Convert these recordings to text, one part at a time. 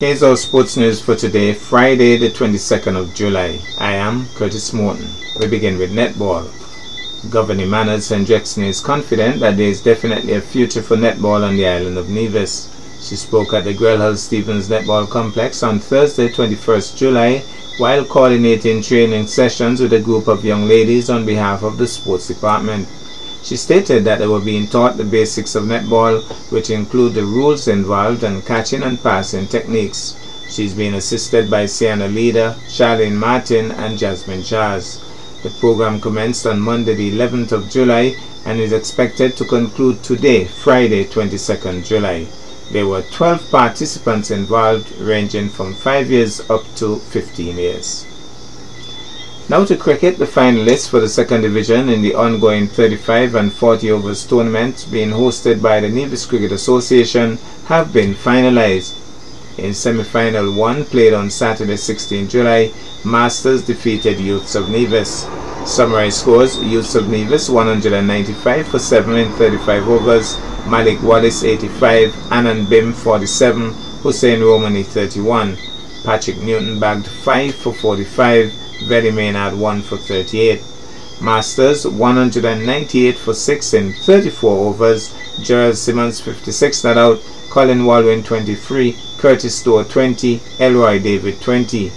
Here's our sports news for today, Friday, the 22nd of July. I am Curtis Morton. We begin with netball. Governor St. Jackson is confident that there is definitely a future for netball on the island of Nevis. She spoke at the Grell Stevens Netball Complex on Thursday, 21st July, while coordinating training sessions with a group of young ladies on behalf of the sports department. She stated that they were being taught the basics of netball, which include the rules involved and catching and passing techniques. She's being assisted by Sienna Leader, Charlene Martin, and Jasmine Charles. The program commenced on Monday, the 11th of July, and is expected to conclude today, Friday, 22nd July. There were 12 participants involved, ranging from 5 years up to 15 years. Now to cricket, the finalists for the second division in the ongoing 35 and 40 overs tournament being hosted by the Nevis Cricket Association have been finalized. In semi-final 1 played on Saturday 16 July, Masters defeated Youths of Nevis. Summary scores, Youths of Nevis 195 for 7 in 35 overs, Malik Wallace 85, Anand Bim 47, Hussein Romani 31. Patrick Newton bagged 5 for 45, Very Maynard 1 for 38. Masters 198 for 6 in 34 overs, Gerald Simmons 56 not out, Colin Walwyn 23, Curtis Stewart 20, Elroy David 20.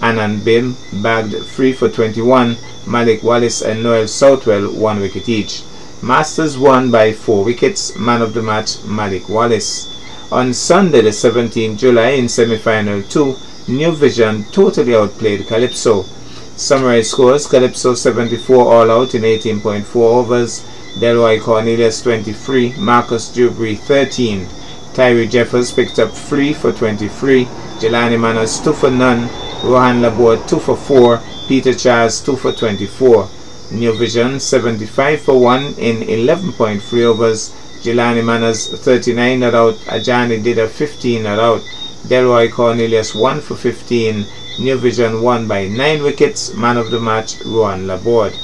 Anand Bim bagged 3 for 21, Malik Wallace and Noel Southwell 1 wicket each. Masters won by 4 wickets, man of the match Malik Wallace. On Sunday the 17th July in semi-final 2, New Vision totally outplayed Calypso. Summary scores Calypso 74 all out in 18.4 overs, Delroy Cornelius 23, Marcus Dewberry 13. Tyree Jeffers picked up 3 for 23, Jelani Manos 2 for none, Rohan Laborde 2 for 4, Peter Charles 2 for 24. New Vision 75 for 1 in 11.3 overs, Jelani Manas 39 not out, Ajani Dida 15 not out, Delroy Cornelius 1 for 15, New Vision won by 9 wickets, man of the match Rohan Laborde.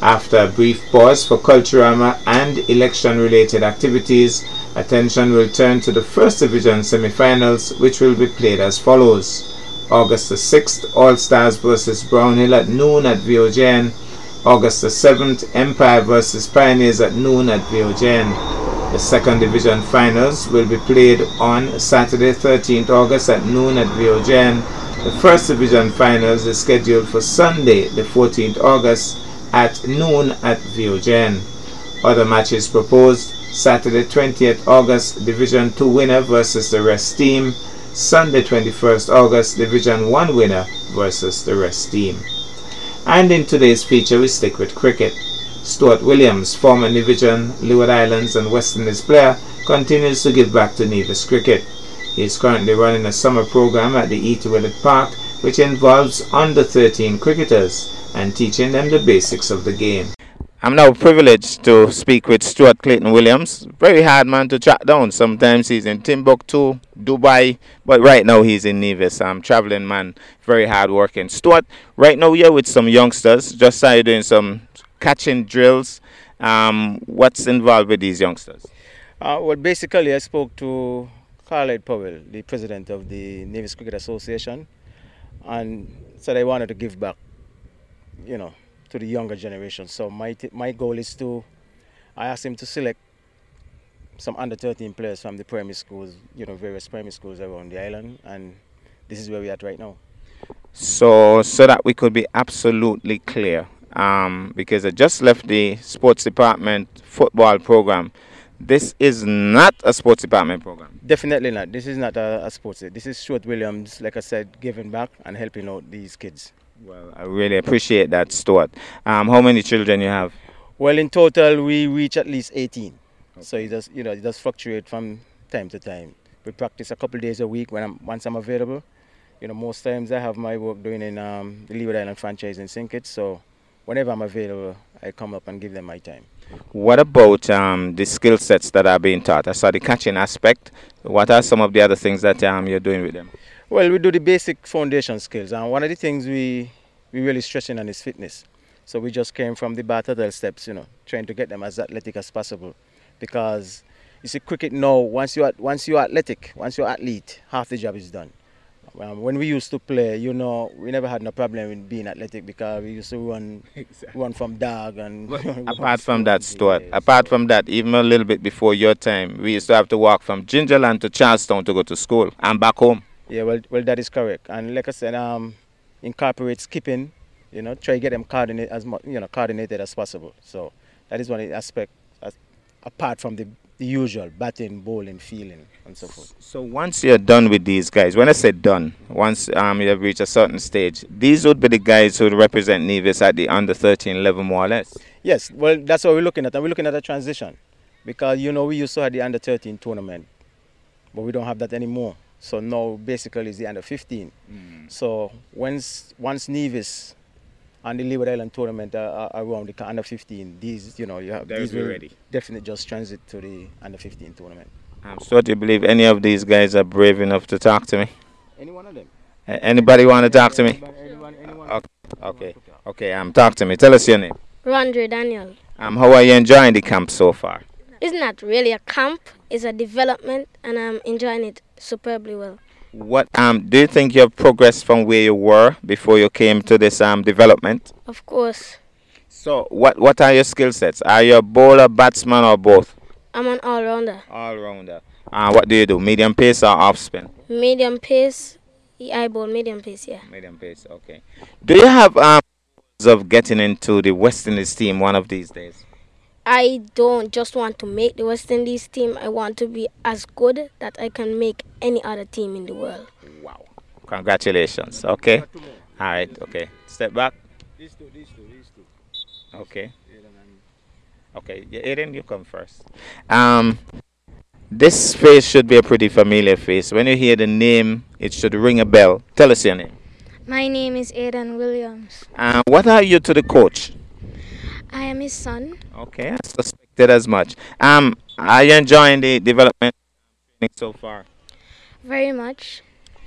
After a brief pause for Culturama and election related activities, attention will turn to the First Division semi-finals which will be played as follows. August the 6th, All Stars vs Brownhill at noon at VOGN. August the 7th, Empire vs Pioneers at noon at VOGN. The second division finals will be played on Saturday 13th August at noon at VOGN. The first division finals is scheduled for Sunday the 14th August at noon at VOGN. Other matches proposed Saturday 20th August Division 2 winner versus the rest team. Sunday 21st August Division 1 winner versus the rest team. And in today's feature we stick with cricket. Stuart Williams, former Division, Leeward Islands and West Indies player, continues to give back to Nevis cricket. He is currently running a summer program at the E.T. Park which involves under 13 cricketers and teaching them the basics of the game. I'm now privileged to speak with Stuart Clayton Williams. Very hard man to track down. Sometimes he's in Timbuktu, Dubai, but right now he's in Nevis. I'm traveling man, very hard working. Stuart, right now you're with some youngsters. Just started doing some catching drills. Um, what's involved with these youngsters? Uh, well, basically, I spoke to Carlyle Powell, the president of the Nevis Cricket Association, and said I wanted to give back, you know, to the younger generation. So my my goal is to, I asked him to select some under 13 players from the primary schools, you know, various primary schools around the island, and this is where we're at right now. So, so that we could be absolutely clear, um, because I just left the sports department football program. This is not a sports department program. Definitely not. This is not a, a sports. This is Stuart Williams, like I said, giving back and helping out these kids. Well, I really appreciate that, Stuart. Um, how many children you have? Well, in total, we reach at least 18. Okay. So it does, you know, it does fluctuate from time to time. We practice a couple days a week when I'm once I'm available. You know, most times I have my work doing in um, the Leeward Island franchise in. Kitts. So whenever I'm available, I come up and give them my time. What about um, the skill sets that are being taught? I saw the catching aspect. What are some of the other things that um, you're doing with them? Well, we do the basic foundation skills, and one of the things we we really stressing on is fitness. So we just came from the Bartadel steps, you know, trying to get them as athletic as possible, because you see, cricket now, once you're, once you're athletic, once you're athlete, half the job is done. Um, when we used to play, you know, we never had no problem with being athletic because we used to run, exactly. run from dog and. apart from that, Stuart, apart from that, even a little bit before your time, we used to have to walk from Gingerland to Charlestown to go to school and back home. Yeah, well, well, that is correct. And like I said, um, incorporate skipping. You know, try to get them coordinated as much, you know, coordinated as possible. So that is one aspect as, apart from the the usual batting, bowling, fielding, and so forth. So once you're done with these guys, when I say done, once um, you have reached a certain stage, these would be the guys who would represent Nevis at the under 13 level, more or less. Yes, well, that's what we're looking at, and we're looking at a transition because you know we used to have the under 13 tournament, but we don't have that anymore. So now basically it's the under 15. Mm. So once once Nevis and the Leeward Island tournament uh, uh around the under 15. These, you know, you have these will ready. definitely just transit to the under 15 tournament. I'm sure to believe any of these guys are brave enough to talk to me. Any one of them. Uh, anybody want to talk to me? Anyone, anyone, okay, okay, okay. Um, talk to me. Tell us your name. Rondre Daniel. Um, how are you enjoying the camp so far? It's not that really a camp. It's a development, and I'm enjoying it superbly well. What um do you think you have progressed from where you were before you came to this um development? Of course. So what what are your skill sets? Are you a bowler, batsman, or both? I'm an all rounder. All rounder. Uh, what do you do? Medium pace or off spin? Medium pace. I bowl medium pace, yeah. Medium pace, okay. Do you have um of getting into the West Indies team one of these days? I don't just want to make the West Indies team. I want to be as good that I can make any other team in the world. Wow. Congratulations. Okay. All right. Okay. Step back. These two, these two, these two. Okay. Okay. Yeah, Aiden, you come first. Um, this face should be a pretty familiar face. When you hear the name, it should ring a bell. Tell us your name. My name is Aiden Williams. Uh, what are you to the coach? I am his son. Okay, I suspected as much. Um, are you enjoying the development so far? Very much.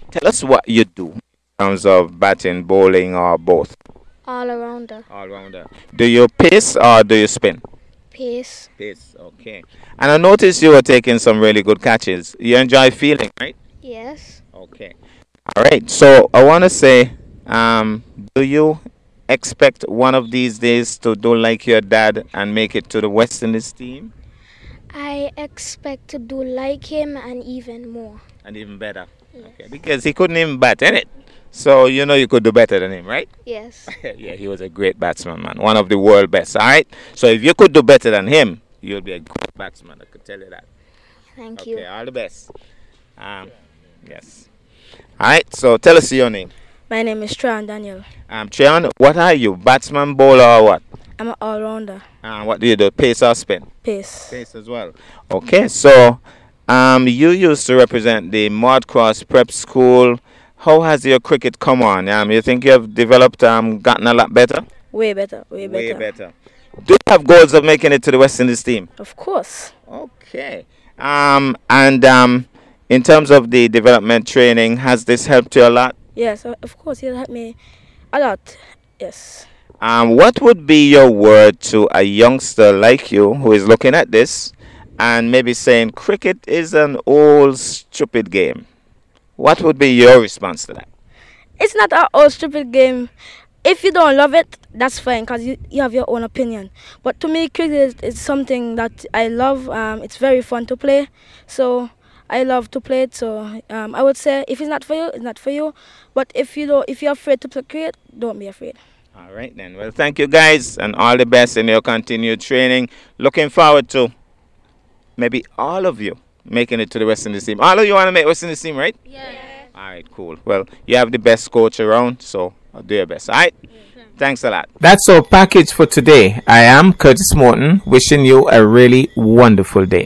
Tell us what you do in terms of batting, bowling, or both. All arounder. All rounder. Do you pace or do you spin? Pace. Pace. Okay. And I noticed you were taking some really good catches. You enjoy feeling, right? Yes. Okay. All right. So I want to say, um, do you expect one of these days to do like your dad and make it to the West Indies team? I expect to do like him and even more. And even better. Yes. Okay, because he couldn't even bat in it. So you know you could do better than him, right? Yes. yeah, he was a great batsman, man. One of the world best. All right. So if you could do better than him, you'll be a good batsman. I could tell you that. Thank okay, you. Okay, all the best. Um, yes. All right. So tell us your name. My name is Tran Daniel. Um, Tran, what are you? Batsman, bowler, or what? I'm an all rounder. And what do you do? Pace or spin? Pace. Pace as well. Okay, so um, you used to represent the Mudcross Prep School. How has your cricket come on? Um, you think you have developed, um, gotten a lot better? Way better, way better. Way better. Do you have goals of making it to the West Indies team? Of course. Okay. Um, and um, in terms of the development training, has this helped you a lot? Yes, of course, it helped me a lot. Yes. Um, what would be your word to a youngster like you who is looking at this and maybe saying cricket is an old stupid game? What would be your response to that? It's not an old stupid game. If you don't love it, that's fine because you, you have your own opinion. But to me, cricket is, is something that I love. Um, it's very fun to play. So I love to play it. So um, I would say if it's not for you, it's not for you. But if you don't, if you're afraid to play it, don't be afraid. All right then. Well, thank you guys, and all the best in your continued training. Looking forward to maybe all of you making it to the West Indies team. All of you want to make West Indies team, right? Yeah. All right, cool. Well, you have the best coach around, so I'll do your best. All right. Thanks a lot. That's our package for today. I am Curtis Morton, wishing you a really wonderful day.